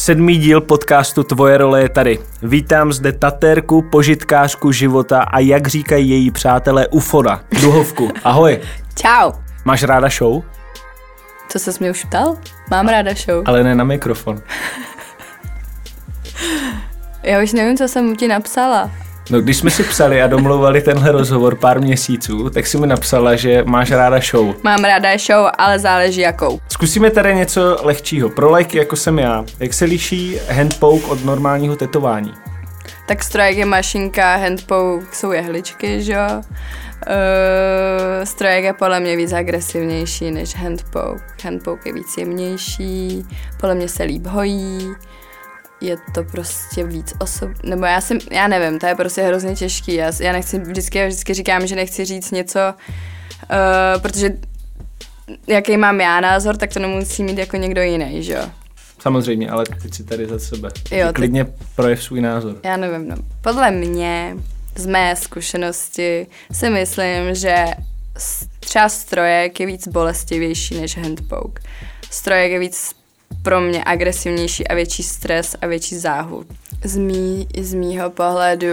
Sedmý díl podcastu Tvoje role je tady. Vítám zde tatérku, požitkářku života a jak říkají její přátelé Ufona, Duhovku. Ahoj. Čau. Máš ráda show? Co se mě už ptal? Mám ráda show. Ale ne na mikrofon. Já už nevím, co jsem ti napsala. No, když jsme si psali a domlouvali tenhle rozhovor pár měsíců, tak si mi napsala, že máš ráda show. Mám ráda show, ale záleží jakou. Zkusíme tady něco lehčího. Pro lajky, jako jsem já. Jak se liší handpoke od normálního tetování? Tak strojek je mašinka, handpoke jsou jehličky, že jo? Uh, strojek je podle mě víc agresivnější než handpoke. Handpoke je víc jemnější, podle mě se líp hojí je to prostě víc osob... Nebo já jsem, já nevím, to je prostě hrozně těžký. Já, já nechci, vždycky, já vždycky říkám, že nechci říct něco, uh, protože jaký mám já názor, tak to nemusí mít jako někdo jiný, že jo? Samozřejmě, ale teď si tady za sebe. Jo, klidně ty... projev svůj názor. Já nevím, no. Podle mě, z mé zkušenosti, si myslím, že třeba strojek je víc bolestivější než handpoke. Strojek je víc pro mě agresivnější a větší stres a větší záhu. Z, mý, z mýho pohledu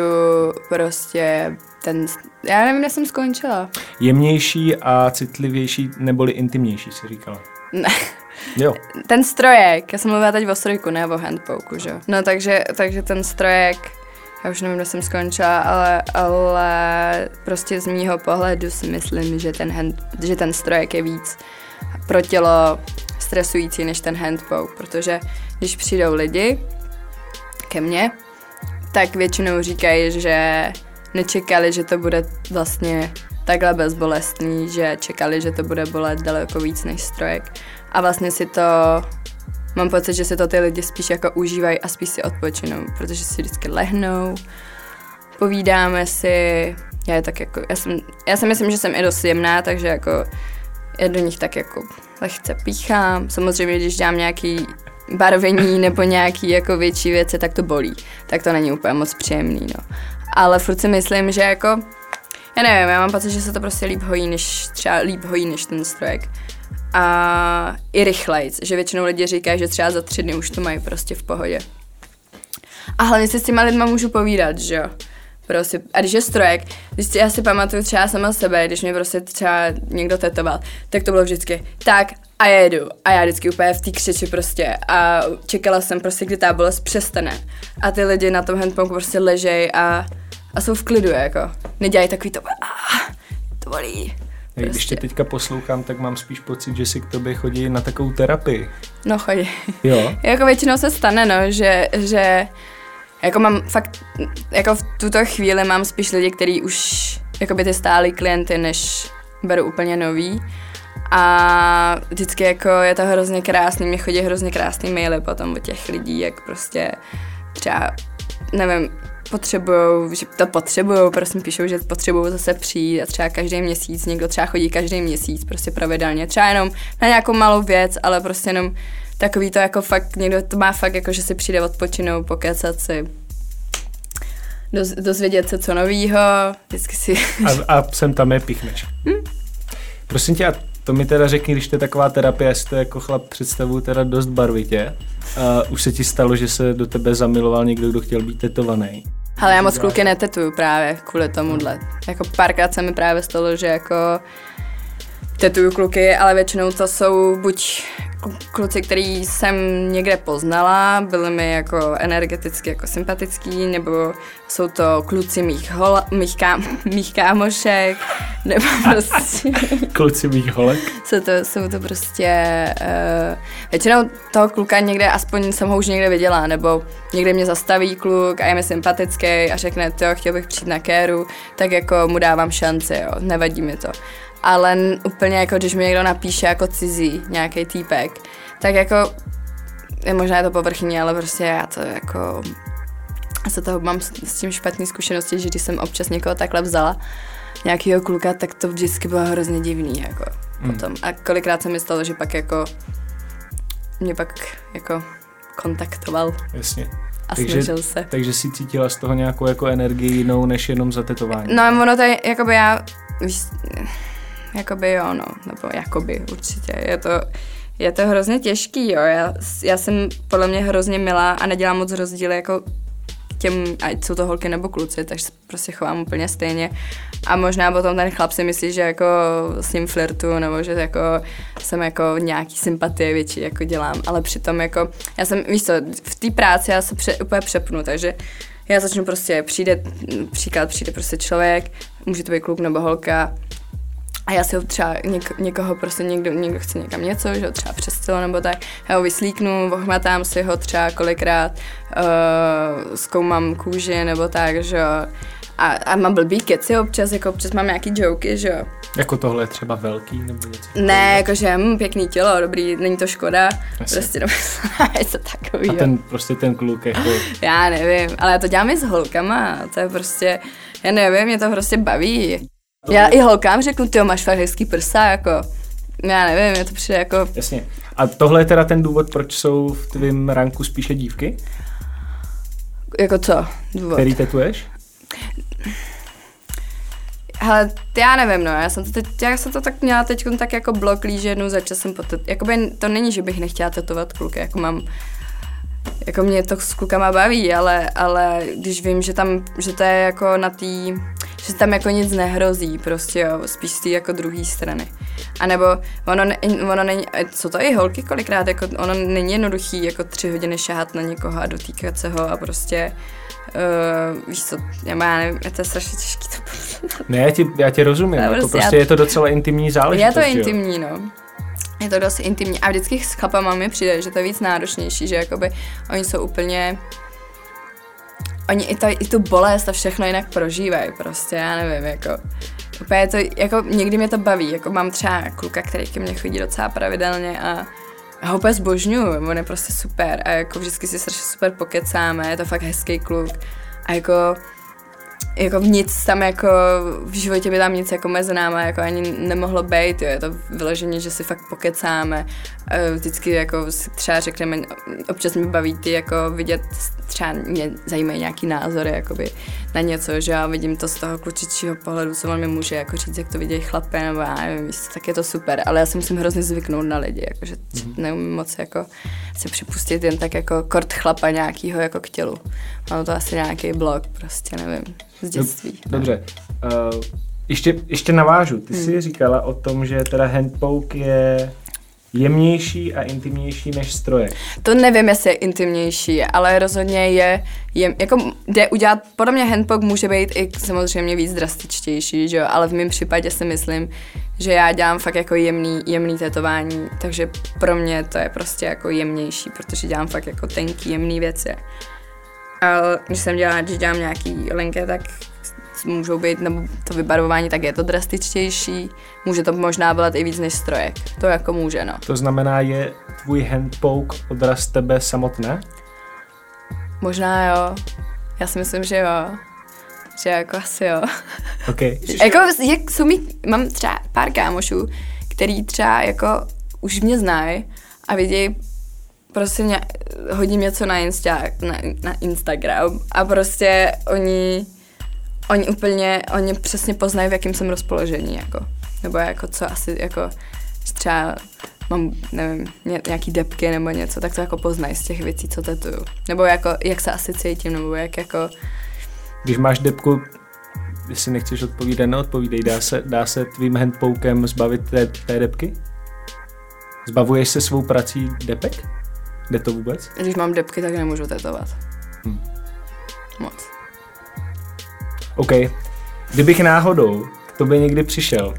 prostě ten, já nevím, kde jsem skončila. Jemnější a citlivější neboli intimnější, si říkala. Ne. Jo. Ten strojek, já jsem mluvila teď o strojku, ne o handpoku, že No takže, takže ten strojek, já už nevím, kde jsem skončila, ale, ale prostě z mýho pohledu si myslím, že ten, hand, že ten strojek je víc pro tělo stresující než ten handpoke, protože když přijdou lidi ke mně, tak většinou říkají, že nečekali, že to bude vlastně takhle bezbolestný, že čekali, že to bude bolet daleko víc než strojek. A vlastně si to, mám pocit, že si to ty lidi spíš jako užívají a spíš si odpočinou, protože si vždycky lehnou, povídáme si, já je tak jako, já, jsem, já si myslím, že jsem i dost jemná, takže jako já do nich tak jako lehce píchám. Samozřejmě, když dělám nějaký barvení nebo nějaký jako větší věci, tak to bolí. Tak to není úplně moc příjemný, no. Ale furt si myslím, že jako, já nevím, já mám pocit, že se to prostě líp hojí, než třeba líp hojí než ten strojek. A i rychlejc, že většinou lidi říkají, že třeba za tři dny už to mají prostě v pohodě. A hlavně si s těma lidma můžu povídat, že jo. Prostě, a když je strojek, když si, já si pamatuju třeba sama sebe, když mě prostě třeba někdo tetoval, tak to bylo vždycky tak a jedu. A já vždycky úplně v té křiči prostě a čekala jsem prostě, kdy ta bolest přestane. A ty lidi na tom handpoku prostě ležej a, a jsou v klidu, jako. Nedělají takový to, ah, to bolí. Prostě. Když tě teďka poslouchám, tak mám spíš pocit, že si k tobě chodí na takovou terapii. No chodí. Jo? jako většinou se stane, no, že, že jako mám fakt, jako v tuto chvíli mám spíš lidi, kteří už jako by ty stálí klienty, než beru úplně nový. A vždycky jako je to hrozně krásný, mě chodí hrozně krásný maily potom od těch lidí, jak prostě třeba, nevím, potřebují, že to potřebují, prostě píšou, že potřebují zase přijít a třeba každý měsíc, někdo třeba chodí každý měsíc, prostě pravidelně, třeba jenom na nějakou malou věc, ale prostě jenom takový to jako fakt, někdo to má fakt jako, že si přijde odpočinout, pokecat si, doz, dozvědět se co novýho, vždycky si... A, a sem tam je pichneš. Hm? Prosím tě, a to mi teda řekni, když to je taková terapie, jestli to jako chlap představu teda dost barvitě. Uh, už se ti stalo, že se do tebe zamiloval někdo, kdo chtěl být tetovaný? Ale já moc kluky netetuju právě kvůli tomuhle. Jako párkrát se mi právě stalo, že jako tetuju kluky, ale většinou to jsou buď kluci, který jsem někde poznala, byli mi jako energeticky jako sympatický, nebo jsou to kluci mých, hola, mých, ká, mých kámošek, nebo prostě... kluci mých holek? Jsou to, jsou to prostě... Uh, většinou toho kluka někde, aspoň jsem ho už někde viděla, nebo někde mě zastaví kluk a je mi sympatický a řekne, to chtěl bych přijít na kéru, tak jako mu dávám šanci, jo, nevadí mi to ale úplně jako když mi někdo napíše jako cizí nějaký týpek, tak jako je možná je to povrchní, ale prostě já to jako já se toho mám s tím špatný zkušenosti, že když jsem občas někoho takhle vzala, nějakýho kluka, tak to vždycky bylo hrozně divný, jako hmm. potom. A kolikrát se mi stalo, že pak jako mě pak jako kontaktoval. Jasně. A takže, snažil se. Takže si cítila z toho nějakou jako energii jinou, než jenom za tetování. No ono to je, jakoby já, víš, jakoby jo, no, nebo jakoby určitě. Je to, je to hrozně těžký, jo. Já, já jsem podle mě hrozně milá a nedělám moc rozdíly jako těm, ať jsou to holky nebo kluci, takže se prostě chovám úplně stejně. A možná potom ten chlap si myslí, že jako s ním flirtu, nebo že jako jsem jako nějaký sympatie větší jako dělám, ale přitom jako, já jsem, víš co, v té práci já se pře, úplně přepnu, takže já začnu prostě, přijde, příklad, přijde prostě člověk, může to být kluk nebo holka, a já si ho třeba něk, někoho prostě někdo, někdo chce někam něco, že ho třeba přestilo nebo tak, já ho vyslíknu, ohmatám si ho třeba kolikrát, uh, zkoumám kůži nebo tak, že jo. A, a mám blbý keci občas, jako občas mám nějaký joky, že jo. Jako tohle je třeba velký nebo něco? Ne, jakože hm, pěkný tělo, dobrý, není to škoda, Asi. prostě je to takový. A ten, prostě ten kluk jako... Já nevím, ale já to dělám i s holkama, to je prostě, já nevím, mě to prostě baví. Já i holkám řeknu, ty máš fakt hezký prsa, jako, já nevím, je to přijde jako... Jasně. A tohle je teda ten důvod, proč jsou v tvém ranku spíše dívky? Jako co? Důvod? Který tetuješ? Hele, já nevím, no, já jsem to, teď, já jsem to tak měla teď tak jako blok že jednou za časem potet, jakoby to není, že bych nechtěla tetovat kluky, jako mám, jako mě to s klukama baví, ale, ale když vím, že tam, že to je jako na té že tam jako nic nehrozí, prostě jo, spíš z té jako druhé strany. A nebo ono, ne, ono není, co to i holky kolikrát, jako ono není jednoduchý jako tři hodiny šahat na někoho a dotýkat se ho a prostě Uh, víš co, já, já nevím, je to strašně těžký to Ne, já ti, já ti rozumím, jako prostě, prostě já, je to docela intimní záležitost. Je to intimní, jo? no. Je to dost intimní. A vždycky s chlapama mi přijde, že to je víc náročnější, že jakoby oni jsou úplně oni i, to, i tu bolest a všechno jinak prožívají prostě, já nevím, jako úplně to, jako někdy mě to baví, jako mám třeba kluka, který ke mně chodí docela pravidelně a já ho úplně zbožňuju, on je prostě super a jako vždycky si strašně super pokecáme, je to fakt hezký kluk a jako jako nic tam jako, v životě by tam nic jako mezi náma jako ani nemohlo být, jo, je to vyloženě, že si fakt pokecáme, vždycky jako si třeba řekneme, občas mi baví ty jako vidět, třeba mě zajímají nějaký názory jakoby na něco, že já vidím to z toho klučičího pohledu, co on mi může jako říct, jak to vidějí chlapé, nebo já nevím, tak je to super, ale já si musím hrozně zvyknout na lidi, jakože mm-hmm. neumím moc jako si připustit jen tak jako kort chlapa nějakýho jako k tělu. Mám to asi nějaký blok, prostě nevím z dětství. Dobře. Uh, ještě, ještě navážu. Ty hmm. jsi říkala o tom, že teda handpoke je jemnější a intimnější než stroje. To nevím, jestli je intimnější, ale rozhodně je, je jako jde udělat, podle mě handpoke může být i samozřejmě víc drastičtější, že jo? ale v mém případě si myslím, že já dělám fakt jako jemný, jemný tetování, takže pro mě to je prostě jako jemnější, protože dělám fakt jako tenký, jemný věci. Ale když jsem dělala, když dělám nějaký linky, tak můžou být, nebo to vybarvování, tak je to drastičtější. Může to možná být i víc než strojek. To jako může, no. To znamená, je tvůj handpoke odraz tebe samotné? Možná jo. Já si myslím, že jo. Že jako asi jo. Ok. jako, jak jsou mi, mám třeba pár kámošů, který třeba jako už mě znají a vidějí prostě mě, hodím něco na, Insta, na, na Instagram a prostě oni, oni úplně, oni přesně poznají, v jakém jsem rozpoložení, jako. Nebo jako co asi, jako třeba mám, nevím, nějaký depky nebo něco, tak to jako poznají z těch věcí, co tetuju. Nebo jako, jak se asi cítím, nebo jak jako... Když máš depku, jestli nechceš odpovídat, neodpovídej. Dá se, dá se tvým handpokem zbavit té, té depky? Zbavuješ se svou prací depek? Jde to vůbec? Když mám depky, tak nemůžu tetovat. Hmm. Moc. OK. Kdybych náhodou k tobě někdy přišel,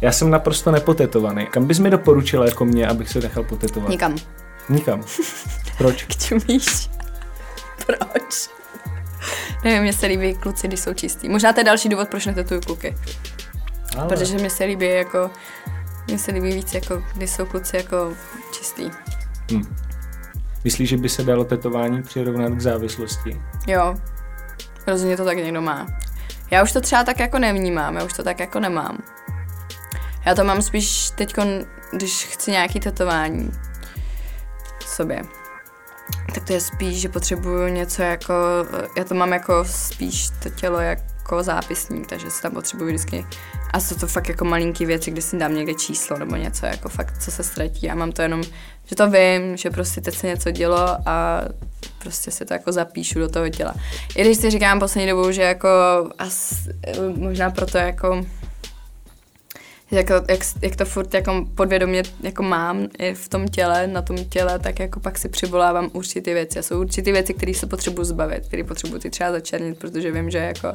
já jsem naprosto nepotetovaný. Kam bys mi doporučila jako mě, abych se nechal potetovat? Nikam. Nikam. Proč? K čumíš? Proč? Nevím, mně se líbí kluci, když jsou čistý. Možná to je další důvod, proč netetuju kluky. Ale. Protože mě se líbí jako, mně se líbí víc jako, když jsou kluci jako čistý. Hmm. Myslíš, že by se dalo tetování přirovnat k závislosti? Jo, rozhodně to tak někdo má. Já už to třeba tak jako nevnímám, já už to tak jako nemám. Já to mám spíš teď, když chci nějaký tetování sobě, tak to je spíš, že potřebuju něco jako, já to mám jako spíš to tělo jak jako zápisník, takže si tam potřebuji vždycky. A jsou to fakt jako malinký věci, kdy si dám někde číslo nebo něco, jako fakt, co se ztratí. A mám to jenom, že to vím, že prostě teď se něco dělo a prostě si to jako zapíšu do toho těla. I když si říkám poslední dobou, že jako as, možná proto jako jak, jak, jak to furt jako podvědomě jako mám i v tom těle, na tom těle, tak jako pak si přivolávám určité věci. A jsou určité věci, které se potřebuji zbavit, které potřebuji ty třeba začernit, protože vím, že jako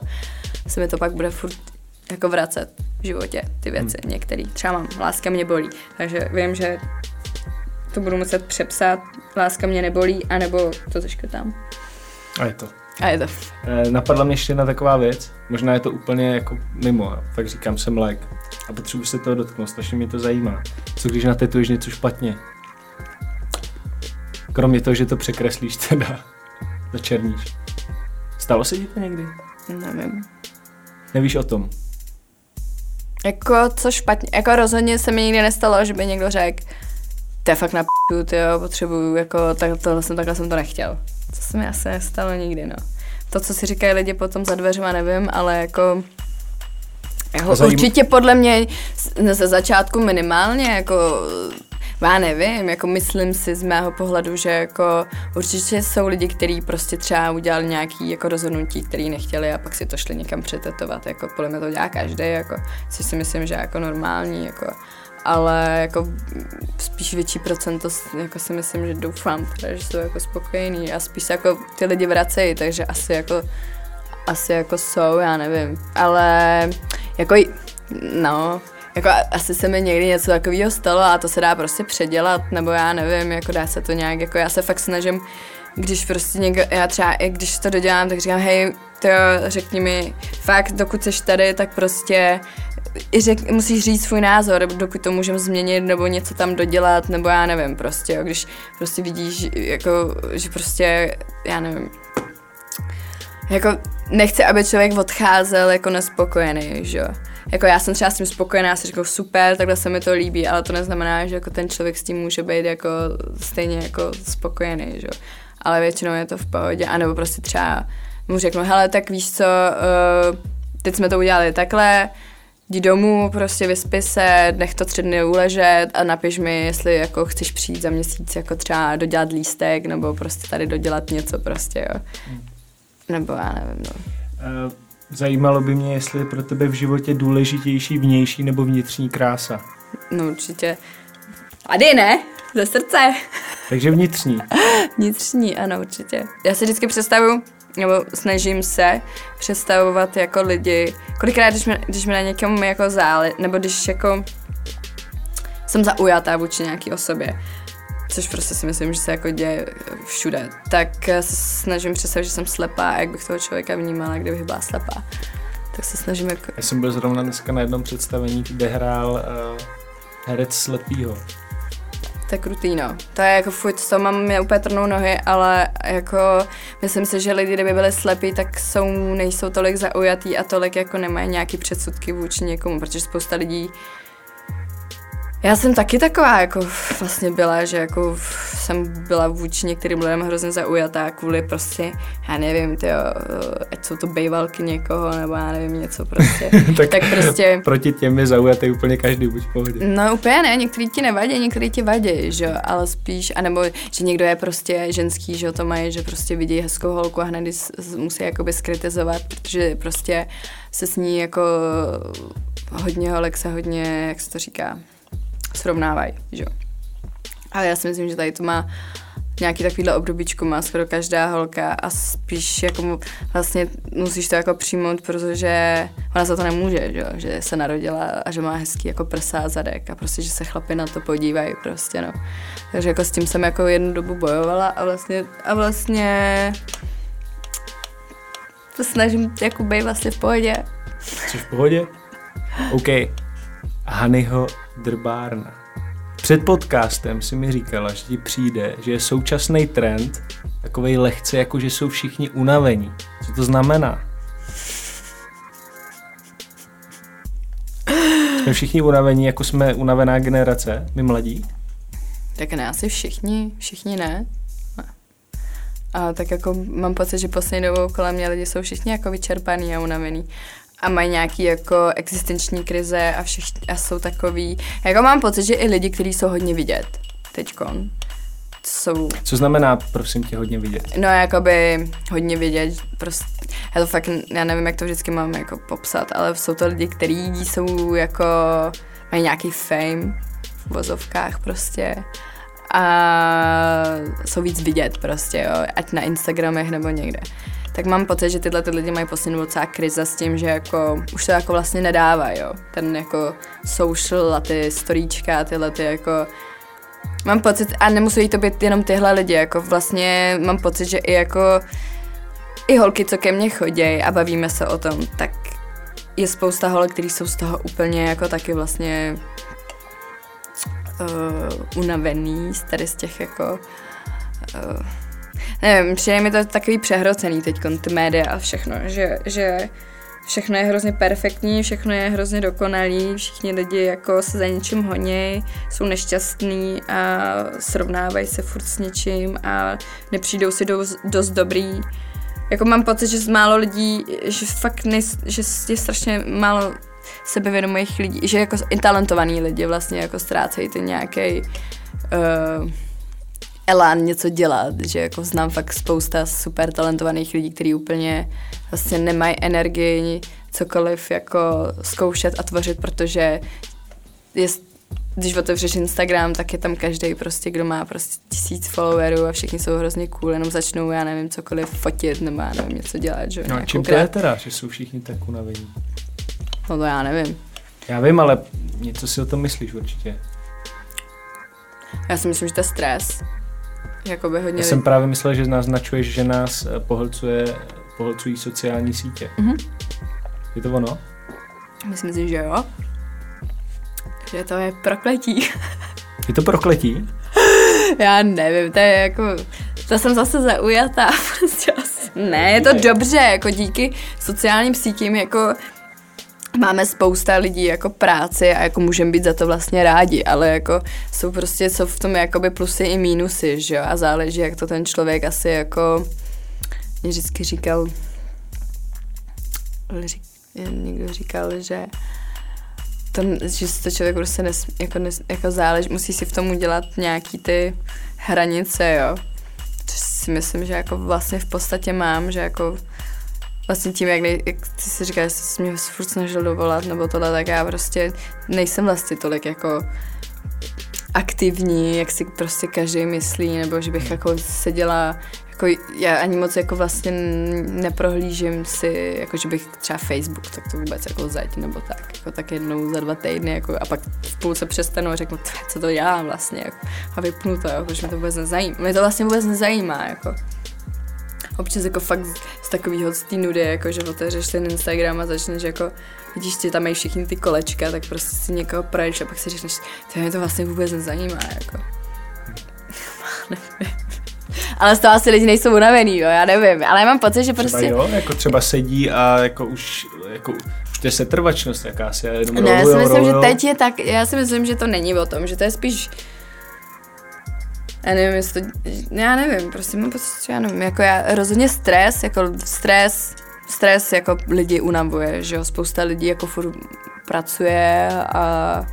se mi to pak bude furt jako vracet v životě, ty věci hmm. některé. Třeba mám, láska mě bolí, takže vím, že to budu muset přepsat, láska mě nebolí, anebo to zaškrtám. A je to. A je to. E, napadla mě ještě jedna taková věc, možná je to úplně jako mimo, tak říkám, jsem like a potřebuji se toho dotknout, strašně mě to zajímá. Co když natetuješ něco špatně? Kromě toho, že to překreslíš teda, začerníš. Stalo se ti to někdy? Nevím. Nevíš o tom? Jako, co špatně, jako rozhodně se mi nikdy nestalo, že by někdo řekl, to je fakt na p***u, ty jo, potřebuju, jako, tak, tohle jsem, takhle jsem to nechtěl. To se mi asi nestalo nikdy, no. To, co si říkají lidi potom za dveřma, nevím, ale jako... Jako Zajím... určitě podle mě ze začátku minimálně, jako já nevím, jako myslím si z mého pohledu, že jako určitě jsou lidi, kteří prostě třeba udělali nějaký jako rozhodnutí, který nechtěli a pak si to šli někam přetetovat, jako podle mě to dělá každý, jako, což si myslím, že je jako normální, jako ale jako spíš větší procento, jako si myslím, že doufám, teda, že jsou jako spokojení a spíš se jako ty lidi vracejí, takže asi jako asi jako jsou, já nevím, ale jako no, jako asi se mi někdy něco takového stalo a to se dá prostě předělat, nebo já nevím, jako dá se to nějak, jako já se fakt snažím, když prostě někdo, já třeba, když to dodělám, tak říkám, hej, to řekni mi, fakt, dokud jsi tady, tak prostě i řek, musíš říct svůj názor, dokud to můžeme změnit nebo něco tam dodělat, nebo já nevím prostě, jo, když prostě vidíš, jako, že prostě, já nevím, jako nechci, aby člověk odcházel jako nespokojený, že jo. Jako já jsem třeba s tím spokojená, si řekl super, takhle se mi to líbí, ale to neznamená, že jako ten člověk s tím může být jako stejně jako spokojený, že jo. Ale většinou je to v pohodě, anebo prostě třeba mu řeknu, hele, tak víš co, uh, teď jsme to udělali takhle, jdi domů, prostě vyspí se, nech to tři dny uležet a napiš mi, jestli jako chceš přijít za měsíc jako třeba dodělat lístek nebo prostě tady dodělat něco prostě, jo. Nebo já nevím, no. Uh, zajímalo by mě, jestli je pro tebe v životě důležitější vnější nebo vnitřní krása. No určitě. Tady ne, ze srdce. Takže vnitřní. vnitřní, ano, určitě. Já si vždycky představuju, nebo snažím se představovat jako lidi, kolikrát, když mi, když mi na někomu jako zále, nebo když jako jsem zaujatá vůči nějaký osobě, což prostě si myslím, že se jako děje všude, tak se snažím představit, že jsem slepá a jak bych toho člověka vnímala, kdybych byla slepá. Tak se snažím jako... Já jsem byl zrovna dneska na jednom představení, kde hrál uh, herec slepýho to je krutý, no. To je jako fuj, to mám mě úplně trnou nohy, ale jako myslím si, že lidi, kdyby byli slepí, tak jsou, nejsou tolik zaujatý a tolik jako nemají nějaký předsudky vůči někomu, protože spousta lidí já jsem taky taková, jako vlastně byla, že jako jsem byla vůči některým lidem hrozně zaujatá kvůli prostě, já nevím, tyjo, ať jsou to bejvalky někoho, nebo já nevím, něco prostě. tak, tak, prostě... Proti těm je zaujatý úplně každý, buď v pohodě. No úplně ne, některý ti nevadí, některý ti vadí, že ale spíš, anebo že někdo je prostě ženský, že to mají, že prostě vidí hezkou holku a hned musí jakoby skritizovat, protože prostě se s ní jako hodně holek se hodně, jak se to říká, srovnávají, že jo. Ale já si myslím, že tady to má nějaký takovýhle obdobíčku má skoro každá holka a spíš jako vlastně musíš to jako přijmout, protože ona za to nemůže, že, že se narodila a že má hezký jako prsa a zadek a prostě, že se chlapi na to podívají prostě, no. Takže jako s tím jsem jako jednu dobu bojovala a vlastně, a vlastně to snažím jako být vlastně v pohodě. Jsi v pohodě? OK. Hanyho drbárna. Před podcastem si mi říkala, že ti přijde, že je současný trend takovej lehce, jako že jsou všichni unavení. Co to znamená? Jsme všichni unavení, jako jsme unavená generace, my mladí? Tak ne, asi všichni, všichni ne. A tak jako mám pocit, že poslední dobou kolem mě lidi jsou všichni jako vyčerpaný a unavený. A mají nějaký jako existenční krize a, všichni, a jsou takový, jako mám pocit, že i lidi, kteří jsou hodně vidět teďkon, jsou... Co znamená, prosím tě, hodně vidět? No, jakoby hodně vidět, prostě, já to fakt, já nevím, jak to vždycky mám jako popsat, ale jsou to lidi, kteří jsou jako, mají nějaký fame v vozovkách prostě a jsou víc vidět prostě, jo, ať na Instagramech nebo někde. Tak mám pocit, že tyhle ty lidi mají poslední docela krize s tím, že jako už to jako vlastně nedává, jo. Ten jako social a ty storíčka, tyhle ty jako Mám pocit, a nemusí to být jenom tyhle lidi, jako vlastně mám pocit, že i jako i holky, co ke mně chodí a bavíme se o tom, tak je spousta holek, který jsou z toho úplně jako taky vlastně uh, unavený, z tady z těch jako uh, nevím, přijde mi to takový přehrocený teď ty média a všechno, že, že všechno je hrozně perfektní, všechno je hrozně dokonalý, všichni lidi jako se za něčím honí, jsou nešťastní a srovnávají se furt s něčím a nepřijdou si dost, dost dobrý. Jako mám pocit, že z málo lidí, že fakt nej, že je strašně málo sebevědomých lidí, že jako i talentovaný lidi vlastně jako ztrácejí ten nějaký uh, elán něco dělat, že jako znám fakt spousta super talentovaných lidí, kteří úplně vlastně nemají energii cokoliv jako zkoušet a tvořit, protože je, když otevřeš Instagram, tak je tam každý prostě, kdo má prostě tisíc followerů a všichni jsou hrozně cool, jenom začnou, já nevím, cokoliv fotit nebo já nevím, něco dělat, že No čím to je teda, že jsou všichni tak unavení? No to já nevím. Já vím, ale něco si o tom myslíš určitě. Já si myslím, že to je stres. Jakoby hodně Já jsem právě myslel, že naznačuješ, že nás eh, pohlcuje, pohlcují sociální sítě. Mm-hmm. Je to ono? Myslím si, že jo. Že to je prokletí. Je to prokletí? Já nevím, to je jako... To jsem zase zaujatá. Prostě ne, je to dobře, jako díky sociálním sítím, jako máme spousta lidí jako práci a jako můžeme být za to vlastně rádi, ale jako jsou prostě, jsou v tom jakoby plusy i mínusy, že jo, a záleží, jak to ten člověk asi jako mě vždycky říkal, někdo říkal, že to, že si to člověk prostě nes, jako, nes, jako záleží, musí si v tom udělat nějaký ty hranice, jo. Což si myslím, že jako vlastně v podstatě mám, že jako vlastně tím, jak, nej, jak ty si říkáš, že jsi mě furt snažil dovolat nebo tohle, tak já prostě nejsem vlastně tolik jako aktivní, jak si prostě každý myslí, nebo že bych jako seděla jako já ani moc jako vlastně neprohlížím si, jako že bych třeba Facebook, tak to vůbec jako zeď nebo tak, jako tak jednou za dva týdny, jako, a pak v půlce přestanu a řeknu, co to já vlastně, jako, a vypnu to, jako, že mě to vůbec nezajímá. Mě to vlastně vůbec nezajímá, jako občas jako fakt z takového z té nudy, jako že otevřeš ten Instagram a začneš jako, vidíš, že tam mají všichni ty kolečka, tak prostě si někoho projdeš a pak si řekneš, to mě to vlastně vůbec nezajímá, jako. ale z toho asi lidi nejsou unavený, jo, já nevím, ale já mám pocit, že prostě... Třeba jo, jako třeba sedí a jako už, jako už to je setrvačnost jakási. Jenom ne, já si myslím, že teď je tak, já si myslím, že to není o tom, že to je spíš já nevím, jestli to, já nevím, prostě mám pocit, já nevím, jako já, rozhodně stres, jako stres, stres jako lidi unavuje, že jo, spousta lidí jako furt pracuje a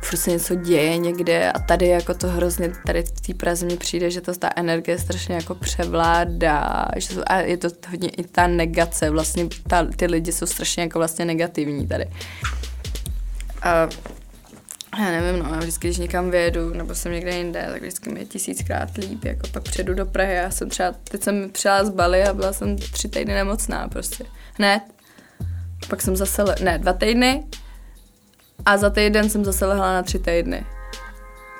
furt se něco děje někde a tady jako to hrozně, tady v té Praze mi přijde, že to ta energie strašně jako převládá že to, a je to hodně i ta negace, vlastně ta, ty lidi jsou strašně jako vlastně negativní tady. A já nevím, no, já vždycky, když někam vyjedu, nebo jsem někde jinde, tak vždycky mi je tisíckrát líp, jako pak přijedu do Prahy, já jsem třeba, teď jsem přijela z Bali a byla jsem tři týdny nemocná prostě, hned. Pak jsem zase, le- ne, dva týdny a za týden jsem zase lehla na tři týdny.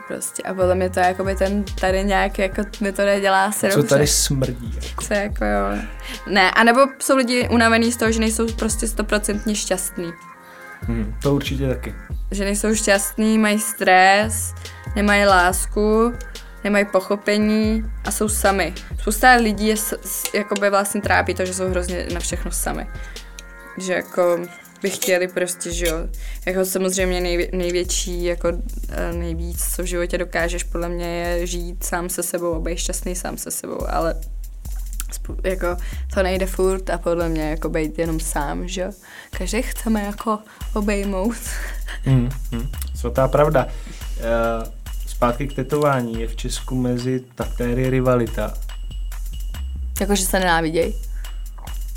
Prostě a podle mě to jako by ten tady nějak jako mi to nedělá asi Co dobře. tady smrdí. Jako. Co jako jo. Ne, anebo jsou lidi unavený z toho, že nejsou prostě stoprocentně šťastní. Hmm, to určitě taky. Že nejsou šťastní, mají stres, nemají lásku, nemají pochopení a jsou sami. Spousta lidí je, jakoby vlastně trápí to, že jsou hrozně na všechno sami. Že jako by chtěli prostě, že jo, jako samozřejmě nejvě, největší, jako eh, nejvíc, co v životě dokážeš, podle mě je žít sám se sebou a být šťastný sám se sebou, ale jako to nejde furt a podle mě jako být jenom sám, že jo. Každý chceme jako obejmout. Hmm, hmm. Svatá pravda. Uh, zpátky k tetování. Je v Česku mezi tatéry rivalita. Jakože se nenáviděj.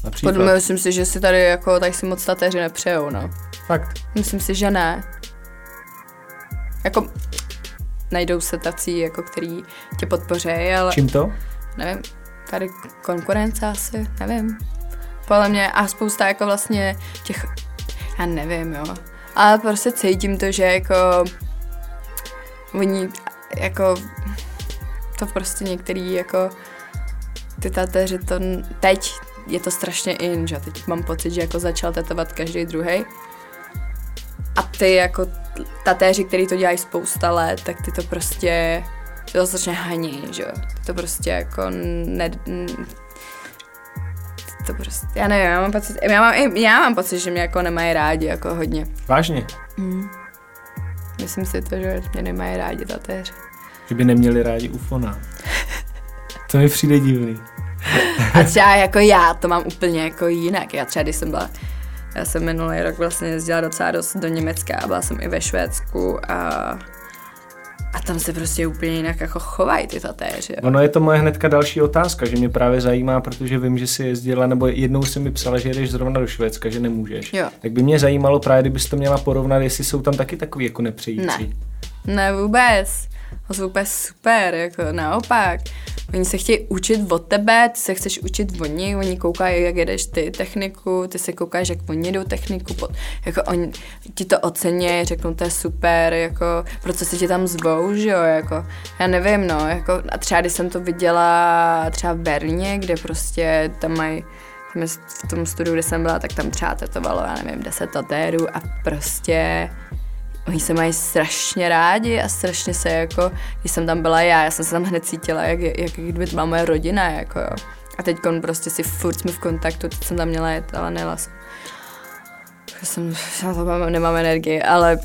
Například. Podle mě myslím si, že si tady jako tak si moc tatéři nepřejou, no. Fakt. Myslím si, že ne. Jako najdou se tací, jako který tě podpořejí, ale Čím to? nevím, tady konkurence asi, nevím. Podle mě a spousta jako vlastně těch, já nevím, jo. Ale prostě cítím to, že jako oni jako to prostě některý jako ty tatéři to teď je to strašně in, že teď mám pocit, že jako začal tetovat každý druhý. A ty jako tatéři, který to dělají spousta let, tak ty to prostě ty to strašně haní, že jo. To prostě jako ne, to prostě, já nevím, já mám pocit, já mám, já mám pocit, že mě jako nemají rádi jako hodně. Vážně? Myslím si to, že mě nemají rádi tatéři. Že by neměli rádi ufona. To mi přijde divný. A třeba jako já to mám úplně jako jinak. Já třeba, když jsem byla, já jsem minulý rok vlastně jezdila docela dost do Německa a byla jsem i ve Švédsku a, a tam se prostě úplně jinak jako chovají ty tatéři. Ono je to moje hnedka další otázka, že mě právě zajímá, protože vím, že jsi jezdila, nebo jednou si mi psala, že jedeš zrovna do Švédska, že nemůžeš. Jo. Tak by mě zajímalo právě, kdybys to měla porovnat, jestli jsou tam taky takový jako nepřející. Ne. Ne vůbec. To jsou úplně super, jako naopak. Oni se chtějí učit od tebe, ty se chceš učit od nich, oni koukají, jak jedeš ty techniku, ty se koukáš, jak oni jedou techniku, pod, jako oni ti to ocení, řeknou, to je super, jako, proč se tě tam zvou, že jo, jako, já nevím, no, jako, a třeba když jsem to viděla třeba v Berně, kde prostě tam mají tam v tom studiu, kde jsem byla, tak tam třeba tetovalo, já nevím, 10 tatérů a prostě oni se mají strašně rádi a strašně se jako, když jsem tam byla já, já jsem se tam hned cítila, jak, jak kdyby to byla moje rodina, jako jo. A teď prostě si furt jsme v kontaktu, teď jsem tam měla jet, ale nejela jsem. Já jsem, já to mám, nemám energii, ale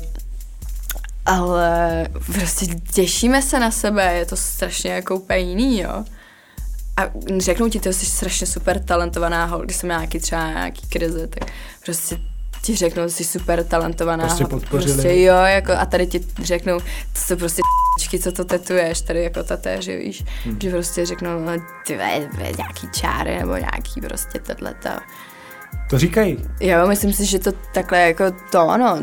ale prostě těšíme se na sebe, je to strašně jako úplně jiný, jo. A řeknou ti, ty jsi strašně super talentovaná když jsem měla nějaký třeba nějaký krize, tak prostě ti řeknou, že jsi super talentovaná. Prostě hol. podpořili. Prostě jo, jako, a tady ti řeknou, to jsou prostě co to tetuješ, tady jako tatéři, víš, hmm. že prostě řeknou, no, ty nějaký čáry, nebo nějaký prostě tohleto. To říkají. Jo, myslím si, že to takhle jako to, ano,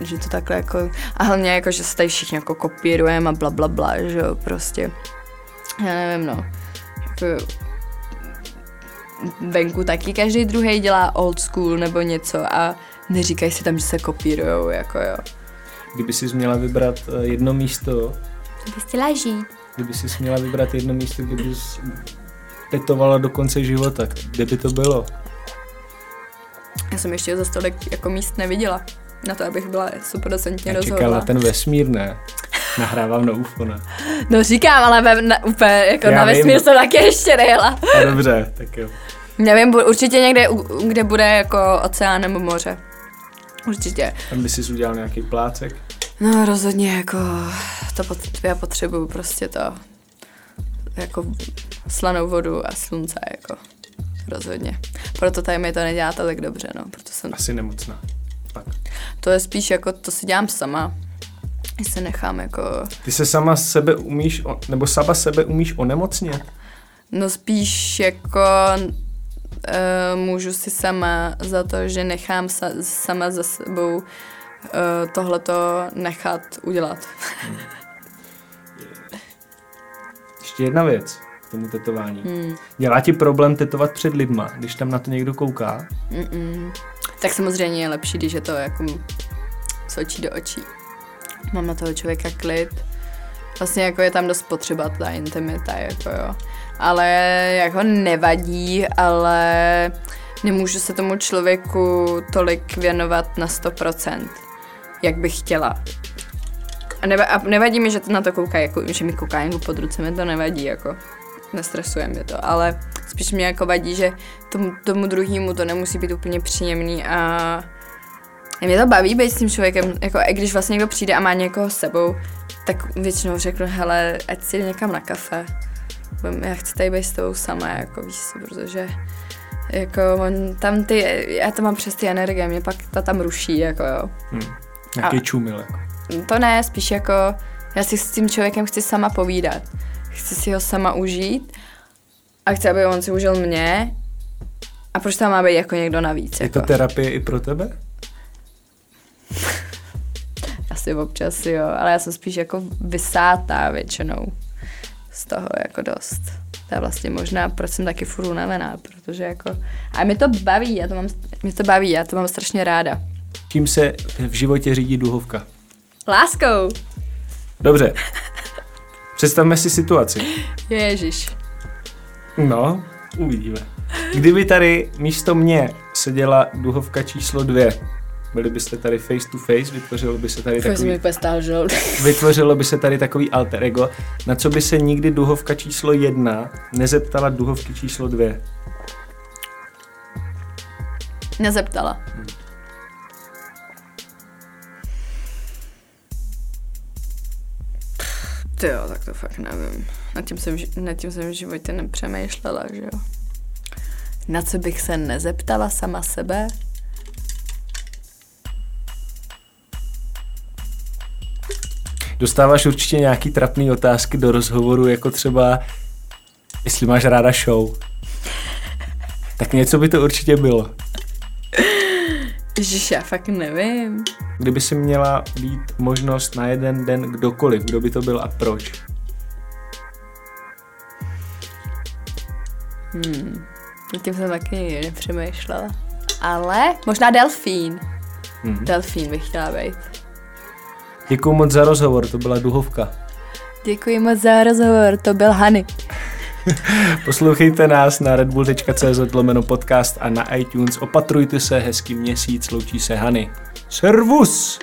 že to takhle jako, a hlavně jako, že se tady všichni jako kopírujeme a bla, bla, bla, že jo, prostě, já nevím, no, jako, venku taky každý druhý dělá old school nebo něco a neříkají si tam, že se kopírujou, jako jo. Kdyby si měla vybrat eh, jedno místo, To bys chtěla žít. kdyby si měla vybrat jedno místo, kde bys tetovala do konce života, kde by to bylo? Já jsem ještě za stolik jako míst neviděla, na to, abych byla stoprocentně rozhodla. na ten vesmír, ne? Nahrávám na ufona. No říkám, ale ve, na, úplně jako Já na vím. vesmír jsem taky ještě nejela. A dobře, tak jo. Nevím, určitě někde, kde bude jako oceán nebo moře. Určitě. Tam by si udělal nějaký plácek. No rozhodně jako to pot, já potřebuju prostě to jako slanou vodu a slunce jako rozhodně. Proto tady mi to nedělá tak dobře, no, proto jsem, Asi nemocná. Tak. to je spíš jako, to si dělám sama, když se nechám jako, Ty se sama sebe umíš, nebo sama sebe umíš onemocnit? no spíš jako můžu si sama za to, že nechám sa, sama za sebou uh, tohleto nechat udělat. Ještě jedna věc k tomu tetování. Hmm. Dělá ti problém tetovat před lidma, když tam na to někdo kouká? Mm-mm. Tak samozřejmě je lepší, když je to jako z očí do očí. Mám na toho člověka klid. Vlastně jako je tam dost potřeba ta intimita, jako jo. Ale jako nevadí, ale nemůžu se tomu člověku tolik věnovat na 100%, jak bych chtěla. A, neva- a nevadí mi, že to na to kouká, jako, že mi kouká jako pod ruce, mi to nevadí, jako nestresuje mě to, ale spíš mě jako vadí, že tomu, tomu druhému to nemusí být úplně příjemný a mě to baví být s tím člověkem, jako i když vlastně někdo přijde a má někoho s sebou, tak většinou řeknu, hele, ať si jde někam na kafe, já chci tady být s tebou sama, jako víš protože jako on, tam ty, já to mám přes ty energie, mě pak to tam ruší, jako jo. Hmm. Jaký a, čumil, jako. To ne, spíš jako, já si s tím člověkem chci sama povídat. Chci si ho sama užít a chci, aby on si užil mě a proč tam má být jako někdo navíc? Je jako? to terapie i pro tebe? Asi občas jo, ale já jsem spíš jako vysátá většinou z toho jako dost. To je vlastně možná, proč jsem taky furt unavená, protože jako... A mě to baví, já to mám, mě to baví, já to mám strašně ráda. Čím se v životě řídí duhovka? Láskou. Dobře. Představme si situaci. Ježíš. No, uvidíme. Kdyby tady místo mě seděla duhovka číslo dvě, byli byste tady face to face, vytvořilo by se tady takový... vytvořilo by se tady takový alter ego, na co by se nikdy duhovka číslo jedna nezeptala duhovky číslo dvě. Nezeptala. Hmm. Ty jo, tak to fakt nevím. Nad tím jsem, nad tím jsem v životě nepřemýšlela, že jo. Na co bych se nezeptala sama sebe? Dostáváš určitě nějaký trapný otázky do rozhovoru, jako třeba, jestli máš ráda show. Tak něco by to určitě bylo. Ježiš, já fakt nevím. Kdyby si měla být možnost na jeden den kdokoliv, kdo by to byl a proč? Hmm, tím jsem taky nepřemýšlela. Ale možná delfín. Hmm. Delfín bych chtěla být. Děkuji moc za rozhovor, to byla Duhovka. Děkuji moc za rozhovor, to byl Hany. Poslouchejte nás na redbull.cz lomeno podcast a na iTunes. Opatrujte se, hezký měsíc, loučí se Hany. Servus!